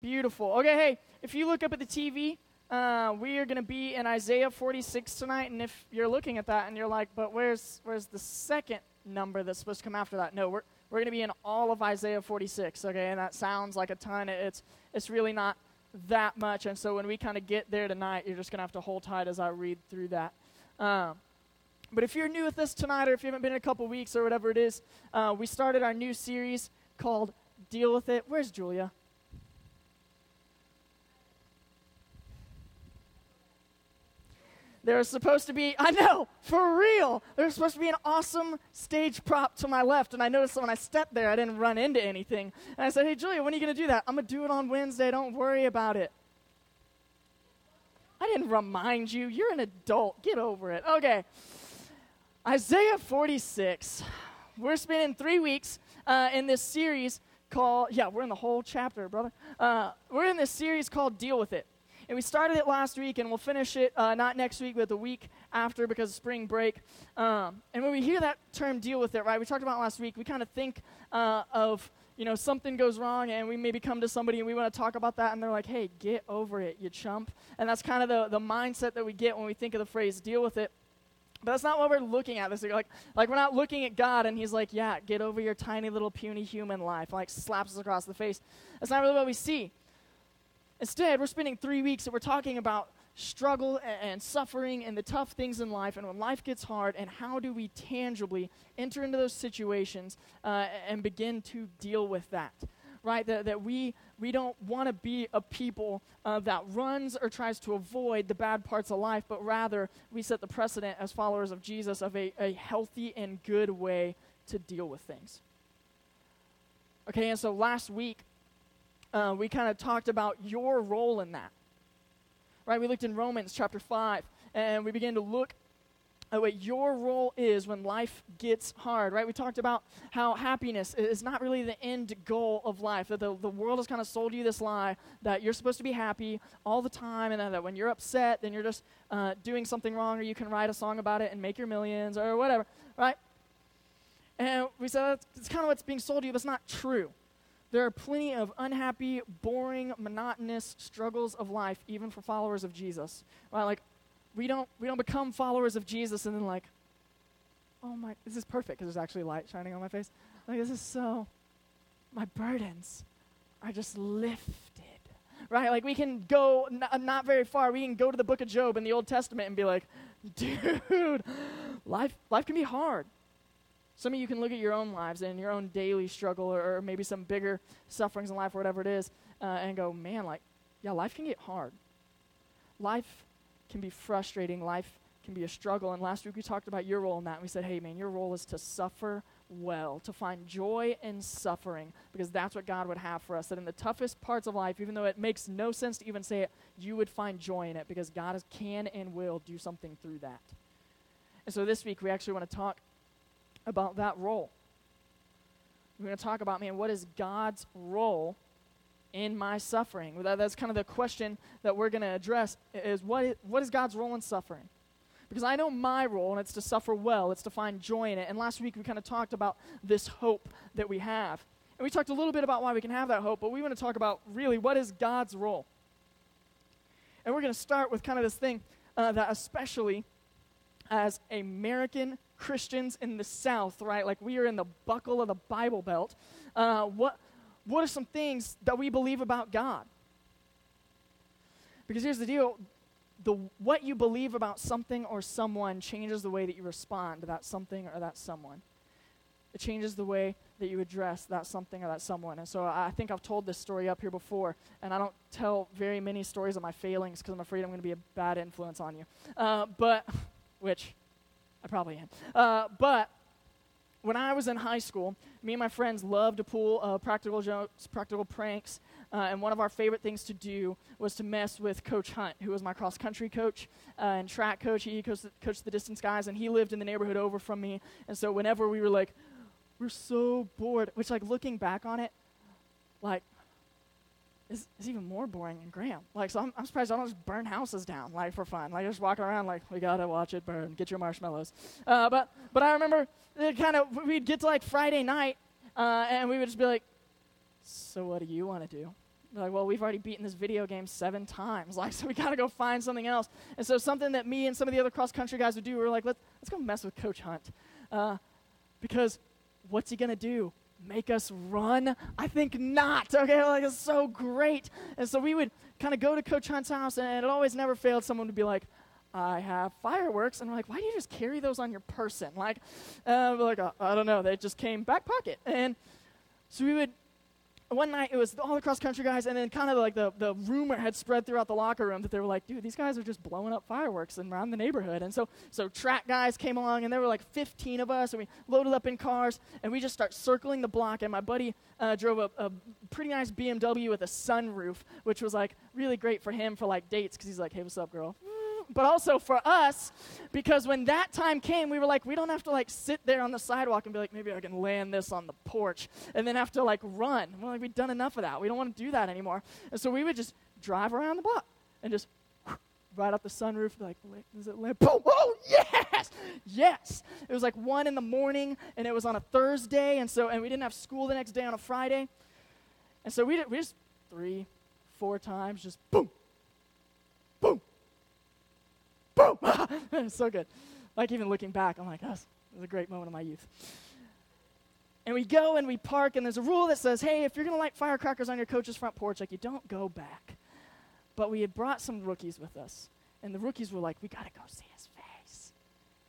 Beautiful. Okay, hey, if you look up at the TV, uh, we are going to be in Isaiah 46 tonight, and if you're looking at that and you're like, but where's where's the second number that's supposed to come after that? No, we're we're going to be in all of Isaiah 46. Okay, and that sounds like a ton. It's it's really not that much, and so when we kind of get there tonight, you're just going to have to hold tight as I read through that. Um, but if you're new with us tonight, or if you haven't been in a couple weeks or whatever it is, uh, we started our new series called "Deal with It." Where's Julia? There's supposed to be, I know, for real, there's supposed to be an awesome stage prop to my left. And I noticed when I stepped there, I didn't run into anything. And I said, Hey, Julia, when are you going to do that? I'm going to do it on Wednesday. Don't worry about it. I didn't remind you. You're an adult. Get over it. Okay. Isaiah 46. We're spending three weeks uh, in this series called, yeah, we're in the whole chapter, brother. Uh, we're in this series called Deal with It. And we started it last week, and we'll finish it uh, not next week, but the week after because of spring break. Um, and when we hear that term deal with it, right, we talked about last week, we kind of think uh, of, you know, something goes wrong, and we maybe come to somebody and we want to talk about that, and they're like, hey, get over it, you chump. And that's kind of the, the mindset that we get when we think of the phrase deal with it. But that's not what we're looking at. This like, like we're not looking at God and He's like, yeah, get over your tiny little puny human life. Like slaps us across the face. That's not really what we see. Instead, we're spending three weeks and we're talking about struggle and, and, suffering and the tough things in life and when life gets hard and how do we tangibly enter into those situations uh, and begin to deal with that right? That, that we we don't want to be a people uh, that runs or tries to avoid the bad parts of life but rather we set the precedent as followers of jesus of a, a healthy and good way to deal with things. Okay and so last week uh, we kind of talked about your role in that. Right? We looked in Romans chapter 5, and we began to look at what your role is when life gets hard, right? We talked about how happiness is not really the end goal of life, that the, the world has kind of sold you this lie that you're supposed to be happy all the time, and that when you're upset, then you're just uh, doing something wrong, or you can write a song about it and make your millions, or whatever, right? And we said that's kind of what's being sold to you, but it's not true. There are plenty of unhappy, boring, monotonous struggles of life, even for followers of Jesus. Right? Like, we don't, we don't become followers of Jesus and then, like, oh my, this is perfect because there's actually light shining on my face. Like, this is so, my burdens are just lifted. Right? Like, we can go n- uh, not very far. We can go to the book of Job in the Old Testament and be like, dude, life, life can be hard. Some of you can look at your own lives and your own daily struggle or, or maybe some bigger sufferings in life or whatever it is uh, and go, man, like, yeah, life can get hard. Life can be frustrating. Life can be a struggle. And last week we talked about your role in that. And we said, hey, man, your role is to suffer well, to find joy in suffering, because that's what God would have for us. That in the toughest parts of life, even though it makes no sense to even say it, you would find joy in it, because God is, can and will do something through that. And so this week we actually want to talk about that role. We're going to talk about, man, what is God's role in my suffering? That, that's kind of the question that we're going to address is what, is what is God's role in suffering? Because I know my role, and it's to suffer well, it's to find joy in it. And last week we kind of talked about this hope that we have. And we talked a little bit about why we can have that hope, but we want to talk about really what is God's role. And we're going to start with kind of this thing uh, that, especially as American Christians in the South, right? Like we are in the buckle of the Bible Belt. Uh, what, what are some things that we believe about God? Because here's the deal the, what you believe about something or someone changes the way that you respond to that something or that someone. It changes the way that you address that something or that someone. And so I think I've told this story up here before, and I don't tell very many stories of my failings because I'm afraid I'm going to be a bad influence on you. Uh, but, which I probably am. Uh, but when I was in high school, me and my friends loved to pull uh, practical jokes, practical pranks, uh, and one of our favorite things to do was to mess with Coach Hunt, who was my cross country coach uh, and track coach. He coached, coached the distance guys, and he lived in the neighborhood over from me. And so whenever we were like, we're so bored, which like looking back on it, like is, is even more boring than Graham. Like, so I'm, I'm surprised I don't just burn houses down, like, for fun. Like, just walking around, like, we gotta watch it burn, get your marshmallows. Uh, but, but I remember kind of, we'd get to, like, Friday night, uh, and we would just be like, so what do you want to do? Like, well, we've already beaten this video game seven times. Like, so we got to go find something else. And so something that me and some of the other cross country guys would do, we were like, let's, let's go mess with Coach Hunt. Uh, because what's he going to do? Make us run? I think not. Okay, like it's so great. And so we would kind of go to Coach Hunt's house, and it always never failed. Someone would be like, I have fireworks. And we're like, why do you just carry those on your person? Like, uh, we're like, uh, I don't know. They just came back pocket. And so we would one night it was all the cross country guys, and then kind of like the, the rumor had spread throughout the locker room that they were like, dude, these guys are just blowing up fireworks around the neighborhood. And so, so track guys came along, and there were like 15 of us, and we loaded up in cars, and we just start circling the block. And my buddy uh, drove a, a pretty nice BMW with a sunroof, which was like really great for him for like dates, because he's like, hey, what's up, girl? But also for us, because when that time came, we were like, we don't have to like sit there on the sidewalk and be like, maybe I can land this on the porch, and then have to like run. We're like, we've done enough of that. We don't want to do that anymore. And so we would just drive around the block and just right up the sunroof, like, does it land? Boom! Oh, oh, yes! Yes! It was like one in the morning, and it was on a Thursday, and so, and we didn't have school the next day on a Friday. And so we, did, we just three, four times, just boom, boom. so good. Like even looking back, I'm like, oh, this was a great moment of my youth. And we go and we park, and there's a rule that says, hey, if you're going to light firecrackers on your coach's front porch, like you don't go back. But we had brought some rookies with us, and the rookies were like, we got to go see face.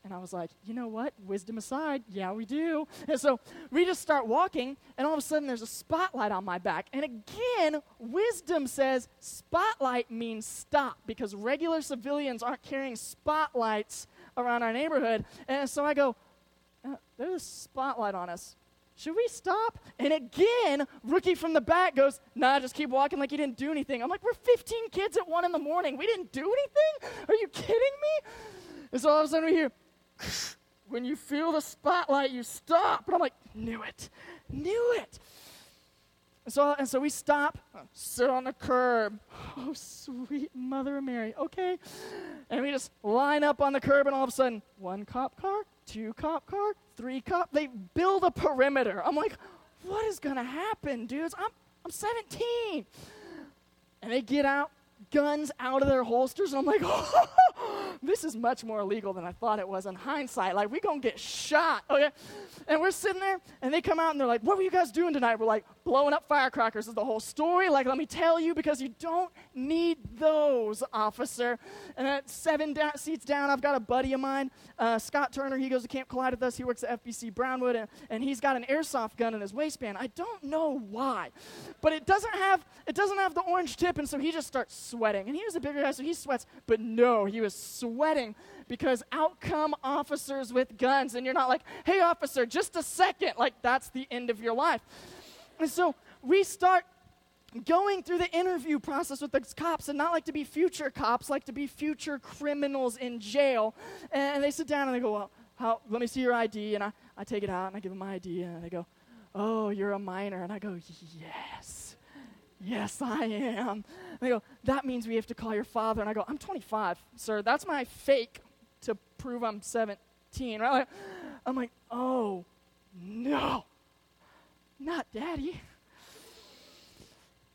And I was like, you know what? Wisdom aside, yeah, we do. And so we just start walking, and all of a sudden there's a spotlight on my back. And again, wisdom says spotlight means stop because regular civilians aren't carrying spotlights around our neighborhood. And so I go, uh, there's a spotlight on us. Should we stop? And again, rookie from the back goes, Nah, just keep walking like you didn't do anything. I'm like, We're 15 kids at 1 in the morning. We didn't do anything? Are you kidding me? And so all of a sudden we hear, when you feel the spotlight, you stop. And I'm like, knew it, knew it. And so, and so we stop, sit on the curb. Oh, sweet Mother Mary. Okay. And we just line up on the curb, and all of a sudden, one cop car, two cop car, three cop. They build a perimeter. I'm like, what is to happen, dudes? I'm, I'm 17. And they get out, guns out of their holsters, and I'm like, oh, this is much more illegal than I thought it was in hindsight. Like, we gonna get shot, okay? And we're sitting there, and they come out and they're like, what were you guys doing tonight? We're like, blowing up firecrackers is the whole story. Like, let me tell you, because you don't need those, officer. And at seven da- seats down, I've got a buddy of mine, uh, Scott Turner. He goes to Camp Collide with us. He works at FBC Brownwood, and, and he's got an airsoft gun in his waistband. I don't know why, but it doesn't have it doesn't have the orange tip, and so he just starts sweating. And he was a bigger guy, so he sweats. But no, he was sweating because out come officers with guns, and you're not like, hey, officer, just a second. Like, that's the end of your life. And so we start going through the interview process with the cops and not like to be future cops, like to be future criminals in jail. And they sit down and they go, Well, how, let me see your ID. And I, I take it out and I give them my ID. And they go, Oh, you're a minor. And I go, Yes. Yes, I am. And they go, That means we have to call your father. And I go, I'm 25, sir. That's my fake to prove I'm 17. Right? I'm like, Oh, no. Not daddy.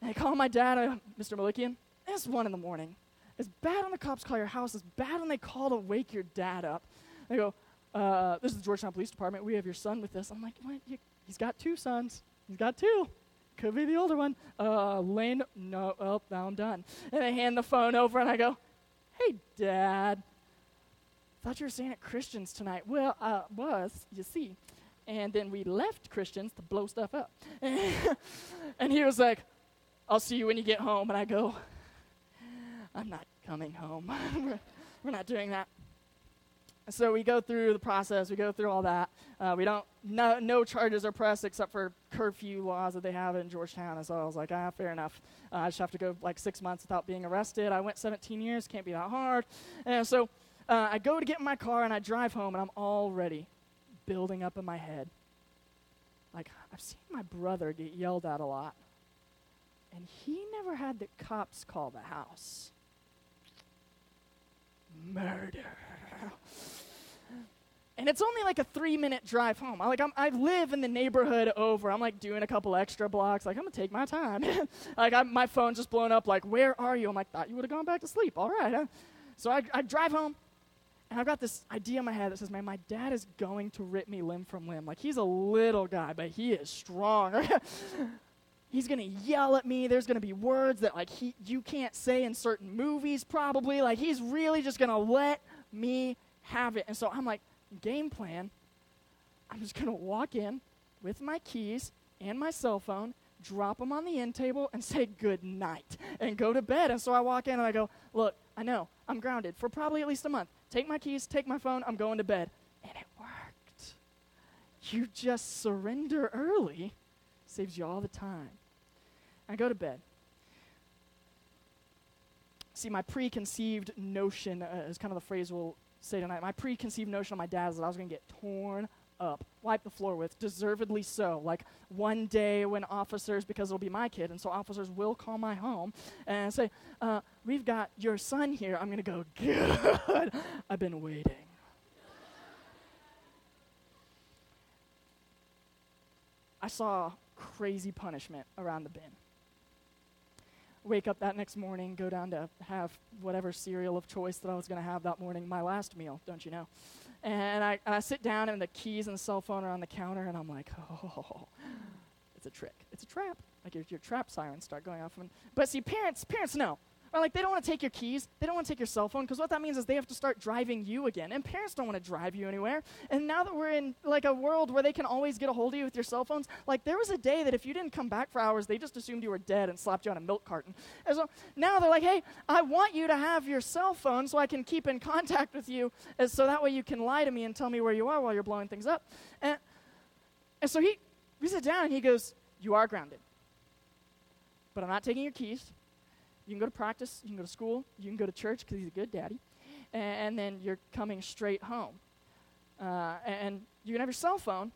And I call my dad, uh, Mr. Malikian. It's one in the morning. It's bad when the cops call your house. It's bad when they call to wake your dad up. They go, uh, this is the Georgetown Police Department. We have your son with us. I'm like, what? You, he's got two sons. He's got two. Could be the older one. Uh, Lane, no, oh, now I'm done. And I hand the phone over and I go, hey, Dad. Thought you were staying at Christians tonight. Well, I was, you see. And then we left Christians to blow stuff up. and he was like, I'll see you when you get home. And I go, I'm not coming home. we're, not doing that. So we go through the process, we go through all that. Uh, we don't, no, no charges are pressed except for curfew laws that they have in Georgetown. And so I was like, ah, fair enough. Uh, I just have to go like six months without being arrested. I went 17 years, can't be that hard. And so uh, I go to get in my car and I drive home and I'm already building up in my head. Like, I've seen my brother get yelled at a lot and he never had the cops call the house. Murder. and it's only like a three minute drive home. I like I'm, I live in the neighborhood over. I'm like doing a couple extra blocks. Like I'm gonna take my time. like I'm, my phone's just blown up. Like where are you? I'm like thought you would have gone back to sleep. All right. Huh? So I, I drive home, and I've got this idea in my head that says, man, my dad is going to rip me limb from limb. Like he's a little guy, but he is strong. he's gonna yell at me. There's gonna be words that like he you can't say in certain movies probably. Like he's really just gonna let me have it. And so I'm like game plan, I'm just going to walk in with my keys and my cell phone, drop them on the end table, and say good night and go to bed. And so I walk in and I go, Look, I know I'm grounded for probably at least a month. Take my keys, take my phone, I'm going to bed. And it worked. You just surrender early, saves you all the time. I go to bed. See, my preconceived notion uh, is kind of the phrase we'll say tonight. My preconceived notion of my dad is that I was going to get torn up, wipe the floor with, deservedly so. Like one day when officers, because it'll be my kid, and so officers will call my home and say, uh, We've got your son here. I'm going to go, Good. I've been waiting. I saw crazy punishment around the bin wake up that next morning, go down to have whatever cereal of choice that I was going to have that morning, my last meal, don't you know? And I, and I sit down, and the keys and the cell phone are on the counter, and I'm like, oh, it's a trick. It's a trap. Like your, your trap sirens start going off. And, but see, parents, parents know. Like they don't want to take your keys, they don't want to take your cell phone, because what that means is they have to start driving you again. And parents don't want to drive you anywhere. And now that we're in like a world where they can always get a hold of you with your cell phones, like there was a day that if you didn't come back for hours, they just assumed you were dead and slapped you on a milk carton. And so now they're like, hey, I want you to have your cell phone so I can keep in contact with you, and so that way you can lie to me and tell me where you are while you're blowing things up. And, and so he, we sit down and he goes, You are grounded. But I'm not taking your keys. You can go to practice, you can go to school, you can go to church because he's a good daddy, and, and, then you're coming straight home. Uh, and you can have your cell phone,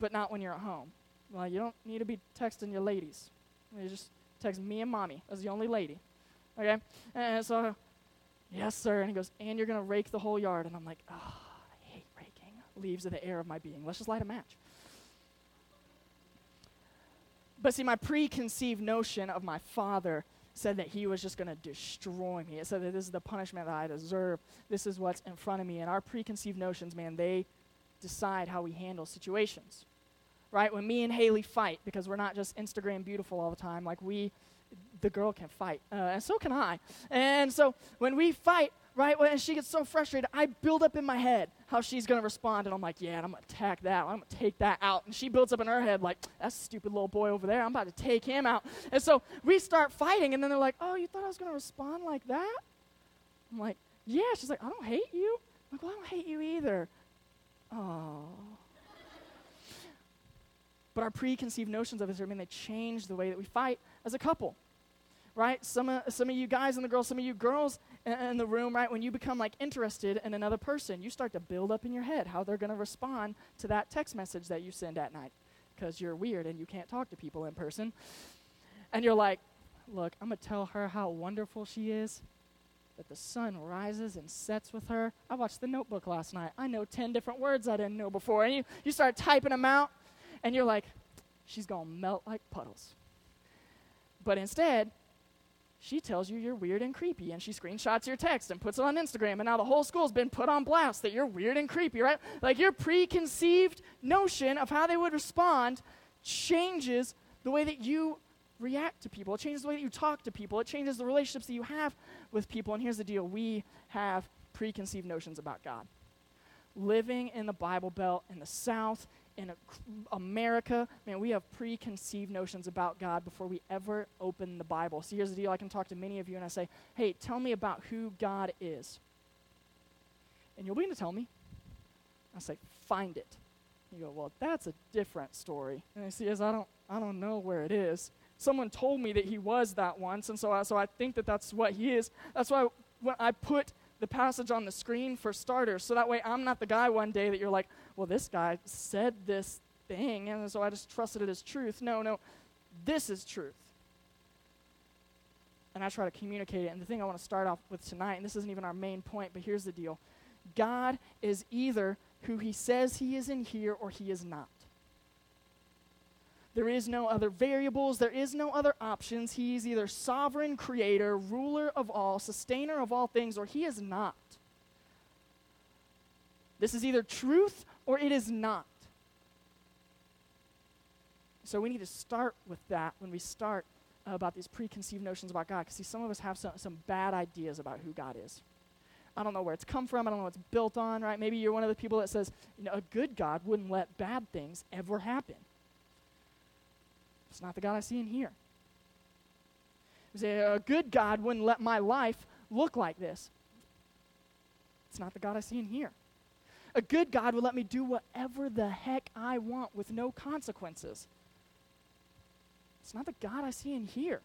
but not when you're at home. Well, you don't need to be texting your ladies. You just text me and mommy as the only lady. Okay? And so, yes, sir. And he goes, and you're going to rake the whole yard. And I'm like, oh, I hate raking. Leaves in the air of my being. Let's just light a match. But see, my preconceived notion of my father said that he was just going to destroy me. It said that this is the punishment that I deserve. This is what's in front of me. And our preconceived notions, man, they decide how we handle situations. Right? When me and Haley fight, because we're not just Instagram beautiful all the time, like we, the girl can fight. Uh, and so can I. And so when we fight, right? When she gets so frustrated, I build up in my head how she's going to respond. And I'm like, yeah, I'm going to attack that. I'm going to take that out. And she builds up in her head, like, that's stupid little boy over there. I'm about to take him out. And so we start fighting. And then they're like, oh, you thought I was going to respond like that? I'm like, yeah. She's like, I don't hate you. I'm like, well, I don't hate you either. Oh. But our preconceived notions of this, I mean, they change the way that we fight as a couple right? Some of, some of you guys and the girls, some of you girls in, the room, right? When you become like interested in another person, you start to build up in your head how they're going to respond to that text message that you send at night because you're weird and you can't talk to people in person. And you're like, look, I'm going to tell her how wonderful she is, that the sun rises and sets with her. I watched the notebook last night. I know 10 different words I didn't know before. And you, you start typing them out, and you're like, she's going to melt like puddles. But instead, she tells you you're weird and creepy and she screenshots your text and puts it on Instagram and now the whole school's been put on blast that you're weird and creepy, right? Like your preconceived notion of how they would respond changes the way that you react to people. It changes the way that you talk to people. It changes the relationships that you have with people. And here's the deal we have preconceived notions about God. Living in the Bible Belt in the South in America, man, we have preconceived notions about God before we ever open the Bible. So here's the deal I can talk to many of you and I say, hey, tell me about who God is. And you'll begin to tell me. I say, find it. You go, well, that's a different story. And I see, I don't, I don't know where it is. Someone told me that he was that once, and so I, so I think that that's what he is. That's why when I put the passage on the screen for starters, so that way I'm not the guy one day that you're like, well, this guy said this thing, and so I just trusted it as truth. No, no, this is truth. And I try to communicate it. And the thing I want to start off with tonight, and this isn't even our main point, but here's the deal God is either who he says he is in here or he is not. There is no other variables, there is no other options. He is either sovereign creator, ruler of all, sustainer of all things, or he is not. This is either truth or it is not. So we need to start with that when we start about these preconceived notions about God. Because, see, some of us have some, some bad ideas about who God is. I don't know where it's come from. I don't know what it's built on, right? Maybe you're one of the people that says, you know, a good God wouldn't let bad things ever happen. It's not the God I see in here. You say, a good God wouldn't let my life look like this. It's not the God I see in here. A good God would let me do whatever the heck I want with no consequences. It's not the God I see in here.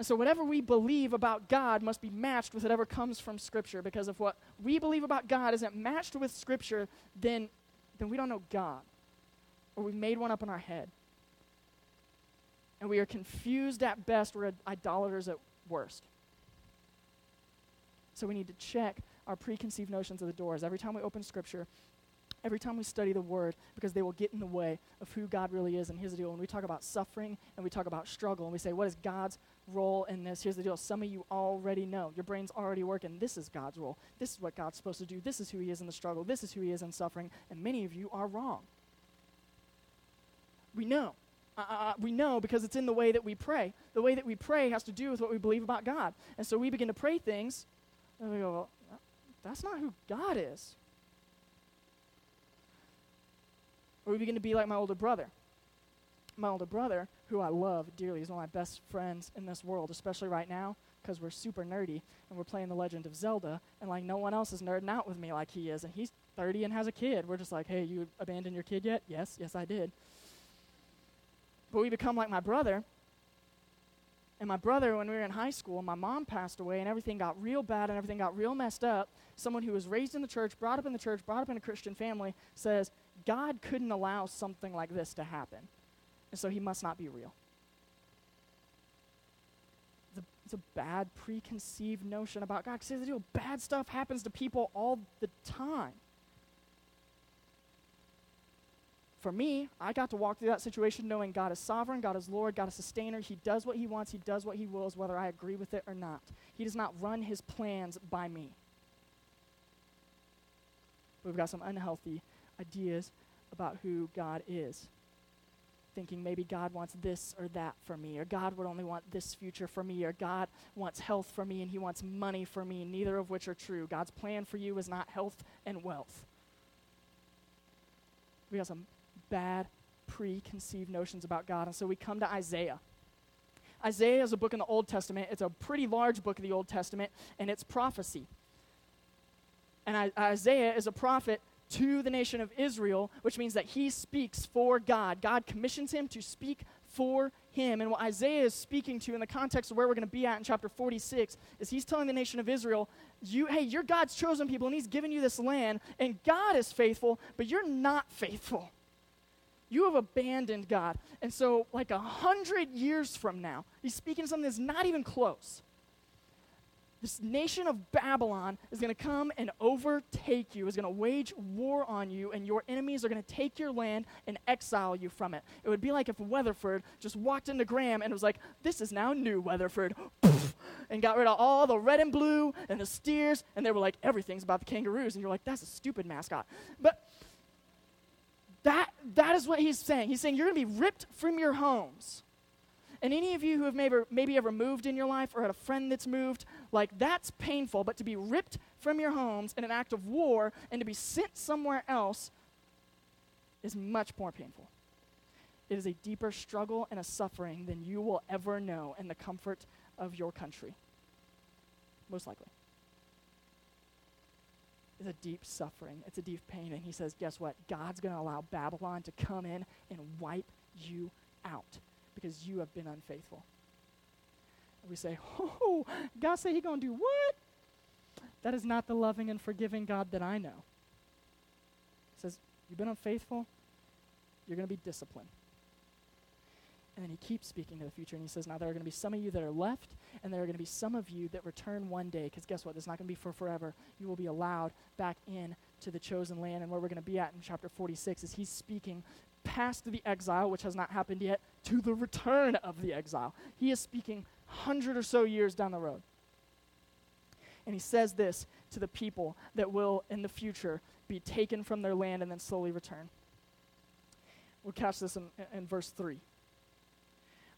And so, whatever we believe about God must be matched with whatever comes from Scripture. Because if what we believe about God isn't matched with Scripture, then, then we don't know God. Or we've made one up in our head. And we are confused at best, we're idolaters at worst. So, we need to check our preconceived notions of the doors. Every time we open Scripture, every time we study the Word because they will get in the way of who God really is. And here's the deal when we talk about suffering and we talk about struggle and we say, what is God's role in this? Here's the deal some of you already know. Your brain's already working. This is God's role. This is what God's supposed to do. This is who He is in the struggle. This is who He is in suffering. And many of you are wrong. We know. Uh, uh, uh we know because it's in the way that we pray. The way that we pray has to do with what we believe about God. And so we begin to pray things, and we go, well, that's not who God is. Or we begin to be like my older brother. My older brother, who I love dearly, is one of my best friends in this world, especially right now because we're super nerdy and we're playing The Legend of Zelda, and like no one else is nerding out with me like he is, and he's 30 and has a kid. We're just like, hey, you abandoned your kid yet? Yes, yes, I did. But we become like my brother. And my brother, when we were in high school, my mom passed away, and everything got real bad and everything got real messed up. Someone who was raised in the church, brought up in the church, brought up in a Christian family, says, God couldn't allow something like this to happen. And so he must not be real. It's a, it's a bad preconceived notion about God. Because bad stuff happens to people all the time. For me, I got to walk through that situation knowing God is sovereign, God is Lord, God is sustainer. He does what he wants, he does what he wills, whether I agree with it or not. He does not run his plans by me. We've got some unhealthy ideas about who God is. Thinking maybe God wants this or that for me, or God would only want this future for me, or God wants health for me and He wants money for me, neither of which are true. God's plan for you is not health and wealth. We have some bad preconceived notions about God, and so we come to Isaiah. Isaiah is a book in the Old Testament. It's a pretty large book of the Old Testament, and it's prophecy. And I, Isaiah is a prophet to the nation of Israel, which means that he speaks for God. God commissions him to speak for him. And what Isaiah is speaking to in the context of where we're going to be at in chapter 46 is he's telling the nation of Israel, you, hey, you're God's chosen people, and he's given you this land, and God is faithful, but you're not faithful. You have abandoned God. And so, like a hundred years from now, he's speaking something that's not even close this nation of Babylon is going to come and overtake you, is going to wage war on you, and your enemies are going to take your land and exile you from it. It would be like if Weatherford just walked into Graham and was like, This is now new Weatherford, and got rid of all the red and blue and the steers, and they were like, Everything's about the kangaroos. And you're like, That's a stupid mascot. But that, that is what he's saying. He's saying, You're going to be ripped from your homes. And any of you who have maybe, maybe ever moved in your life or had a friend that's moved, like that's painful, but to be ripped from your homes in an act of war and to be sent somewhere else is much more painful. It is a deeper struggle and a suffering than you will ever know in the comfort of your country. Most likely. It's a deep suffering, it's a deep pain. And he says, guess what? God's going to allow Babylon to come in and wipe you out because you have been unfaithful. And we say, oh, God said He going to do what? That is not the loving and forgiving God that I know. He says, You've been unfaithful, you're going to be disciplined. And then he keeps speaking to the future and he says, Now there are going to be some of you that are left, And there are going to be some of you that return one day, because guess what? It's not going to be for forever. You will be allowed back in to the chosen land. And where we're going to be at in chapter 46 is he's speaking past the exile, which has not happened yet, to the return of the exile. He is speaking hundred or so years down the road. And he says this to the people that will, in the future, be taken from their land and then slowly return. We'll catch this in, in verse 3.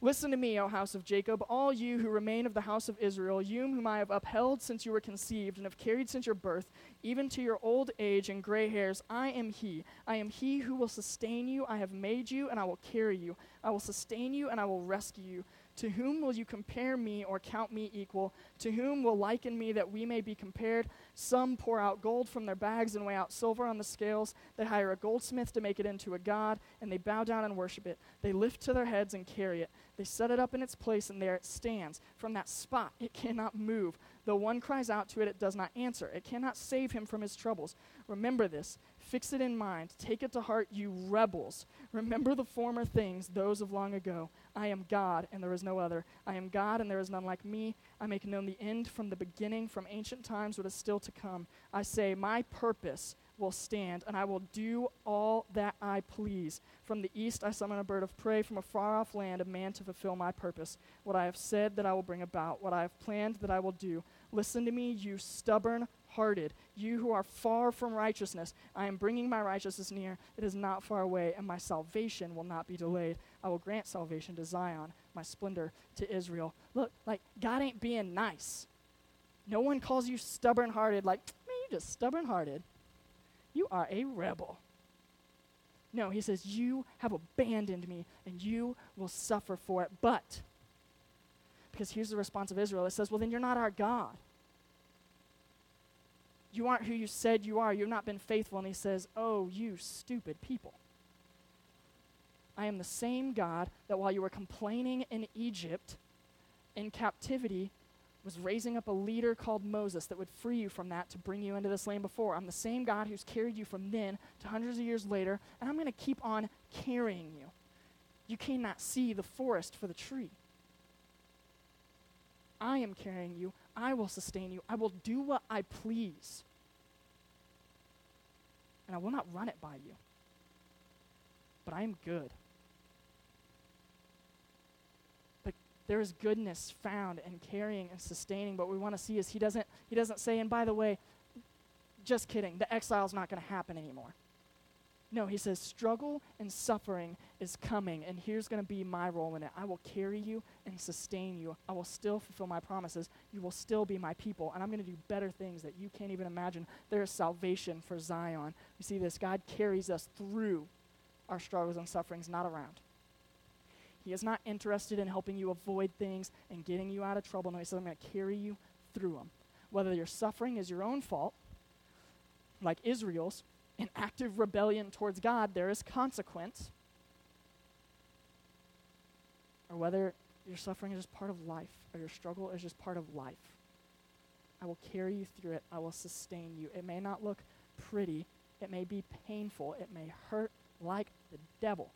Listen to me, O house of Jacob, all you who remain of the house of Israel, you whom I have upheld since you were conceived and have carried since your birth, even to your old age and gray hairs. I am he. I am he who will sustain you. I have made you, and I will carry you. I will sustain you, and I will rescue you. To whom will you compare me or count me equal? To whom will liken me that we may be compared? Some pour out gold from their bags and weigh out silver on the scales. They hire a goldsmith to make it into a god, and they bow down and worship it. They lift to their heads and carry it. They set it up in its place, and there it stands. From that spot, it cannot move. Though one cries out to it, it does not answer. It cannot save him from his troubles. Remember this. Fix it in mind. Take it to heart, you rebels. Remember the former things, those of long ago. I am God, and there is no other. I am God, and there is none like me. I make known the end from the beginning, from ancient times, what is still to come. I say, My purpose will stand, and I will do all that I please. From the east I summon a bird of prey, from a far off land, a man to fulfill my purpose. What I have said that I will bring about, what I have planned that I will do. Listen to me, you stubborn hearted, you who are far from righteousness. I am bringing my righteousness near. It is not far away, and my salvation will not be delayed. I will grant salvation to Zion, my splendor to Israel. Look, like, God ain't being nice. No one calls you stubborn hearted, like, man, you just stubborn hearted. You are a rebel. No, he says, You have abandoned me, and you will suffer for it. But, because here's the response of Israel it says, Well, then you're not our God. You aren't who you said you are. You've not been faithful. And he says, Oh, you stupid people. I am the same God that while you were complaining in Egypt, in captivity, was raising up a leader called Moses that would free you from that to bring you into this land before. I'm the same God who's carried you from then to hundreds of years later, and I'm going to keep on carrying you. You cannot see the forest for the tree. I am carrying you. I will sustain you. I will do what I please. And I will not run it by you. But I am good. But there is goodness found in carrying and sustaining. What we want to see is he doesn't he doesn't say, and by the way, just kidding, the exile is not going to happen anymore. No, he says, struggle and suffering is coming, and here's going to be my role in it. I will carry you and sustain you. I will still fulfill my promises. You will still be my people, and I'm going to do better things that you can't even imagine. There is salvation for Zion. You see this God carries us through our struggles and sufferings, not around. He is not interested in helping you avoid things and getting you out of trouble. No, he says, I'm going to carry you through them. Whether your suffering is your own fault, like Israel's, in active rebellion towards God, there is consequence. Or whether your suffering is just part of life, or your struggle is just part of life. I will carry you through it. I will sustain you. It may not look pretty. It may be painful. It may hurt like the devil.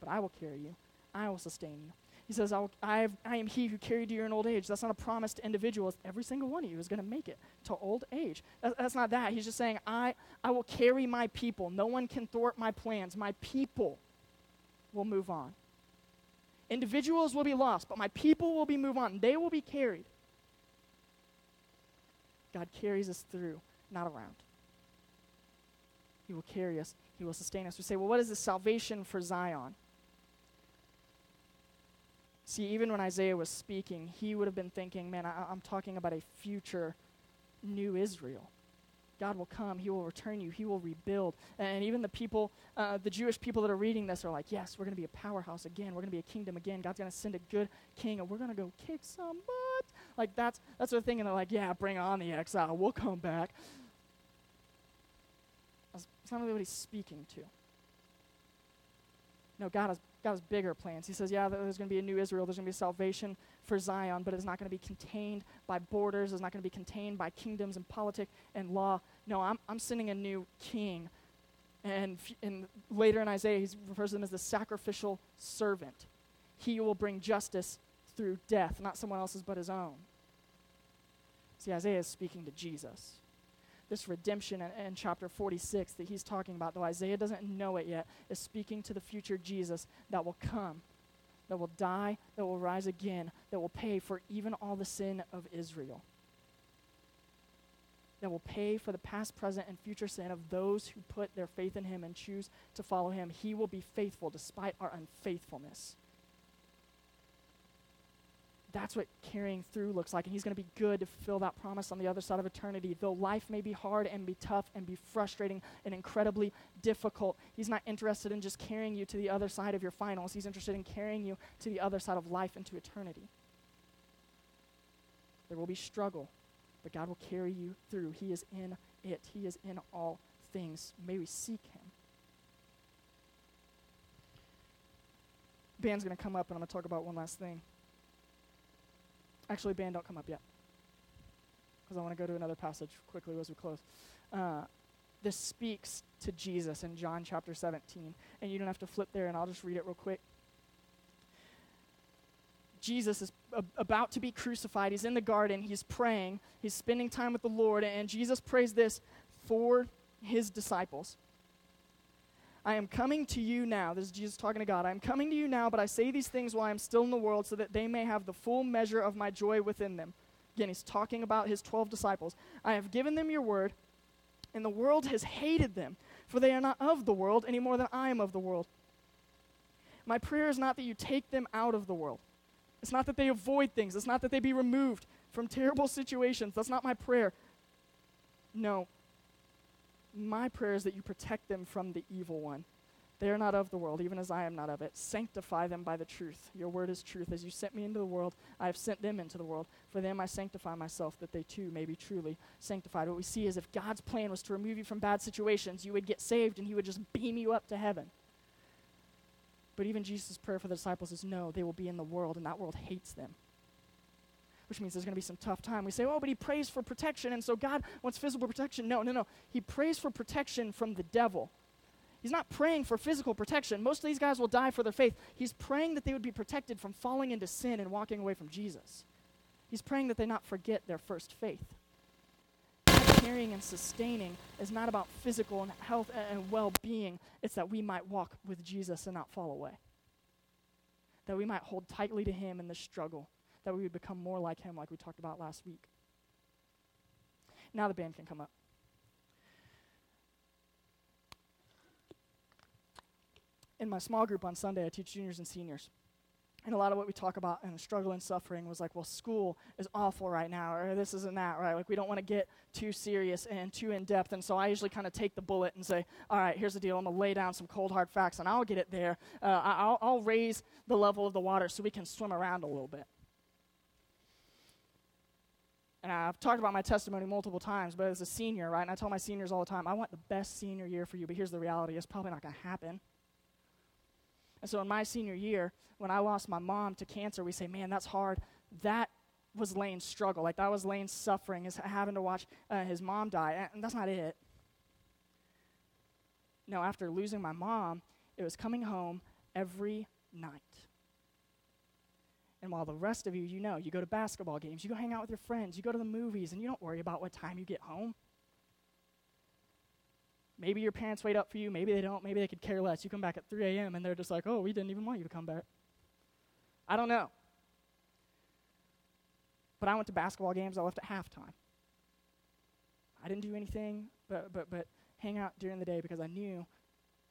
But I will carry you. I will sustain you. He says, I, I, I am he who carried you in old age. That's not a promise to individuals. Every single one of you is going to make it to old age. That, that's not that. He's just saying, I, I will carry my people. No one can thwart my plans. My people will move on. Individuals will be lost, but my people will be moved on. They will be carried. God carries us through, not around. He will carry us. He will sustain us. We say, well, what is the salvation for Zion? See, even when Isaiah was speaking, he would have been thinking, man, I, am talking about a future new Israel. God will come, He will return you, He will rebuild. And even the people, uh, the Jewish people that are reading this are like, yes, we're going to be a powerhouse again. We're going to be a kingdom again. God's going to send a good king, and we're going to go kick some butt. Like, that's, that's their thing. And they're like, yeah, bring on the exile. We'll come back. That's not really what He's speaking to. No, God has, God has bigger plans. He says, yeah, there's going to be a new Israel. There's going to be salvation for Zion, but it's not going to be contained by borders. It's not going to be contained by kingdoms and politics and law. No, I'm, I'm sending a new king. And, and later in Isaiah, he refers to him as the sacrificial servant. He will bring justice through death, not someone else's but his own. See, Isaiah is speaking to Jesus. This redemption in, in, chapter 46 that he's talking about, though Isaiah doesn't know it yet, is speaking to the future Jesus that will come, that will die, that will rise again, that will pay for even all the sin of Israel that will pay for the past, present, and future sin of those who put their faith in him and choose to follow him. He will be faithful despite our unfaithfulness. That's what carrying through looks like. And he's going to be good to fulfill that promise on the other side of eternity. Though life may be hard and be tough and be frustrating and incredibly difficult, he's not interested in just carrying you to the other side of your finals. He's interested in carrying you to the other side of life into eternity. There will be struggle, but God will carry you through. He is in it, He is in all things. May we seek Him. Band's going to come up, and I'm going to talk about one last thing. Actually, band, don't come up yet. Because I want to go to another passage quickly as we close. Uh, this speaks to Jesus in John chapter 17. And you don't have to flip there, and I'll just read it real quick. Jesus is about to be crucified. He's in the garden. He's praying. He's spending time with the Lord. And Jesus prays this for his disciples. I am coming to you now. This is Jesus talking to God. I am coming to you now, but I say these things while I am still in the world so that they may have the full measure of my joy within them. Again, he's talking about his 12 disciples. I have given them your word, and the world has hated them, for they are not of the world any more than I am of the world. My prayer is not that you take them out of the world it's not that they avoid things. It's not that they be removed from terrible situations. That's not my prayer. No. My prayer is that you protect them from the evil one. They are not of the world, even as I am not of it. Sanctify them by the truth. Your word is truth. As you sent me into the world, I have sent them into the world. For them I sanctify myself, that they too may be truly sanctified. What we see is if God's plan was to remove you from bad situations, you would get saved and He would just beam you up to heaven. But even Jesus' prayer for the disciples is no, they will be in the world, and that world hates them. Which means there's going to be some tough time. We say, oh, but he prays for protection, and so God wants physical protection. No, no, no. He prays for protection from the devil. He's not praying for physical protection. Most of these guys will die for their faith. He's praying that they would be protected from falling into sin and walking away from Jesus. He's praying that they not forget their first faith carrying and sustaining is not about physical and health and well being, it's that we might walk with Jesus and not fall away. That we might hold tightly to Him in the struggle, that we would become more like Him, like we talked about last week. Now the band can come up. In my small group on Sunday, I teach juniors and seniors. And a lot of what we talk about in struggle and suffering was like, well, school is awful right now, or this isn't that, right? Like, we don't want to get too serious and too in depth. And so I usually kind of take the bullet and say, all right, here's the deal. I'm going to lay down some cold, hard facts, and I'll get it there. Uh, I'll, I'll raise the level of the water so we can swim around a little bit. And I've talked about my testimony multiple times, but as a senior, right, and I tell my seniors all the time, I want the best senior year for you, but here's the reality it's probably not going to happen. And so in my senior year, when I lost my mom to cancer, we say, man, that's hard. That was Lane's struggle. Like, that was Lane's suffering, is having to watch uh, his mom die. And that's not it. No, after losing my mom, it was coming home every night. And while the rest of you, you know, you go to basketball games, you go hang out with your friends, you go to the movies, and you don't worry about what time you get home. Maybe your parents wait up for you, maybe they don't, maybe they could care less. You come back at 3 a.m. and they're just like, oh, we didn't even want you to come back. I don't know. But I went to basketball games, I left at halftime. I didn't do anything but, but, but hang out during the day because I knew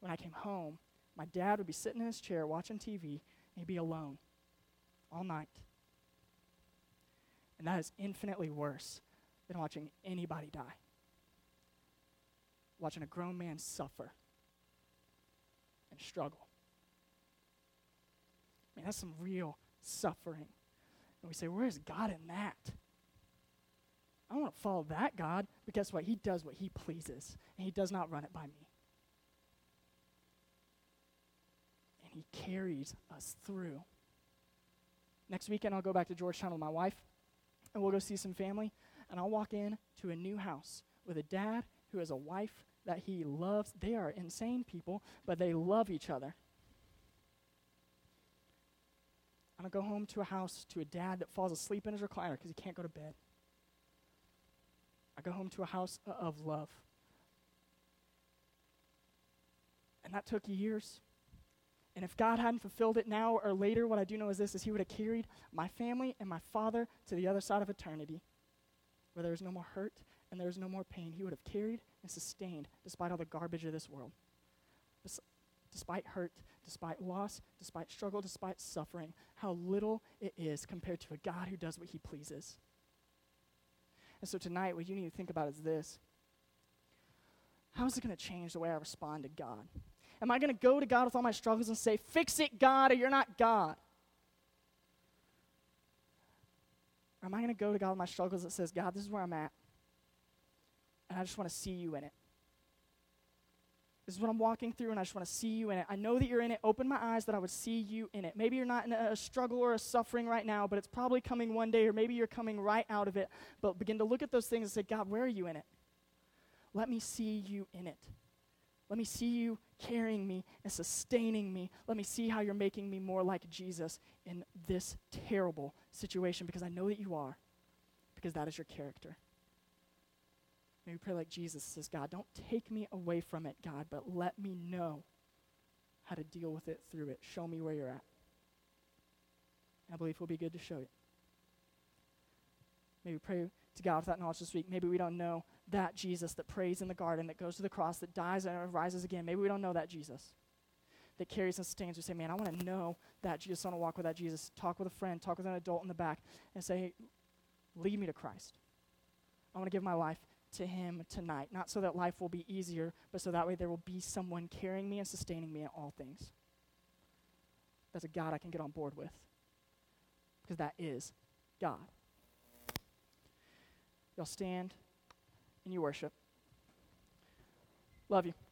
when I came home, my dad would be sitting in his chair watching TV and he'd be alone all night. And that is infinitely worse than watching anybody die watching a grown man suffer and struggle. Man, that's some real suffering. And we say, where is God in that? I want to follow that God, but guess what? He does what he pleases, and he does not run it by me. And he carries us through. Next weekend, I'll go back to Georgetown with my wife, and we'll go see some family, and I'll walk in to a new house with a dad who has a wife that he loves. They are insane people, but they love each other. I don't go home to a house to a dad that falls asleep in his recliner because he can't go to bed. I go home to a house of love. And that took years. And if God hadn't fulfilled it now or later, what I do know is this is he would have carried my family and my father to the other side of eternity where there was no more hurt and there was no more pain. He would have carried and sustained despite all the garbage of this world. Despite hurt, despite loss, despite struggle, despite suffering, how little it is compared to a God who does what he pleases. And so tonight, what you need to think about is this How is it going to change the way I respond to God? Am I going to go to God with all my struggles and say, Fix it, God, or you're not God? Or am I going to go to God with my struggles that says, God, this is where I'm at, and I just want to see you in it? This is what I'm walking through, and I just want to see you in it. I know that you're in it. Open my eyes that I would see you in it. Maybe you're not in a struggle or a suffering right now, but it's probably coming one day, or maybe you're coming right out of it. But begin to look at those things and say, God, where are you in it? Let me see you in it. Let me see you carrying me and sustaining me. Let me see how you're making me more like Jesus in this terrible situation because I know that you are, because that is your character. Maybe pray like Jesus says, God, don't take me away from it, God, but let me know how to deal with it through it. Show me where you're at. I believe we'll be good to show you. Maybe pray to God with that knowledge this week. Maybe we don't know that Jesus that prays in the garden, that goes to the cross, that dies and rises again. Maybe we don't know that Jesus that carries and sustains. We say, man, I want to know that Jesus. I want to walk with that Jesus. Talk with a friend, talk with an adult in the back, and say, hey, lead me to Christ. I want to give my life to Him tonight. Not so that life will be easier, but so that way there will be someone carrying me and sustaining me in all things. That's a God I can get on board with. Because that is God. Y'all stand and you worship. Love you.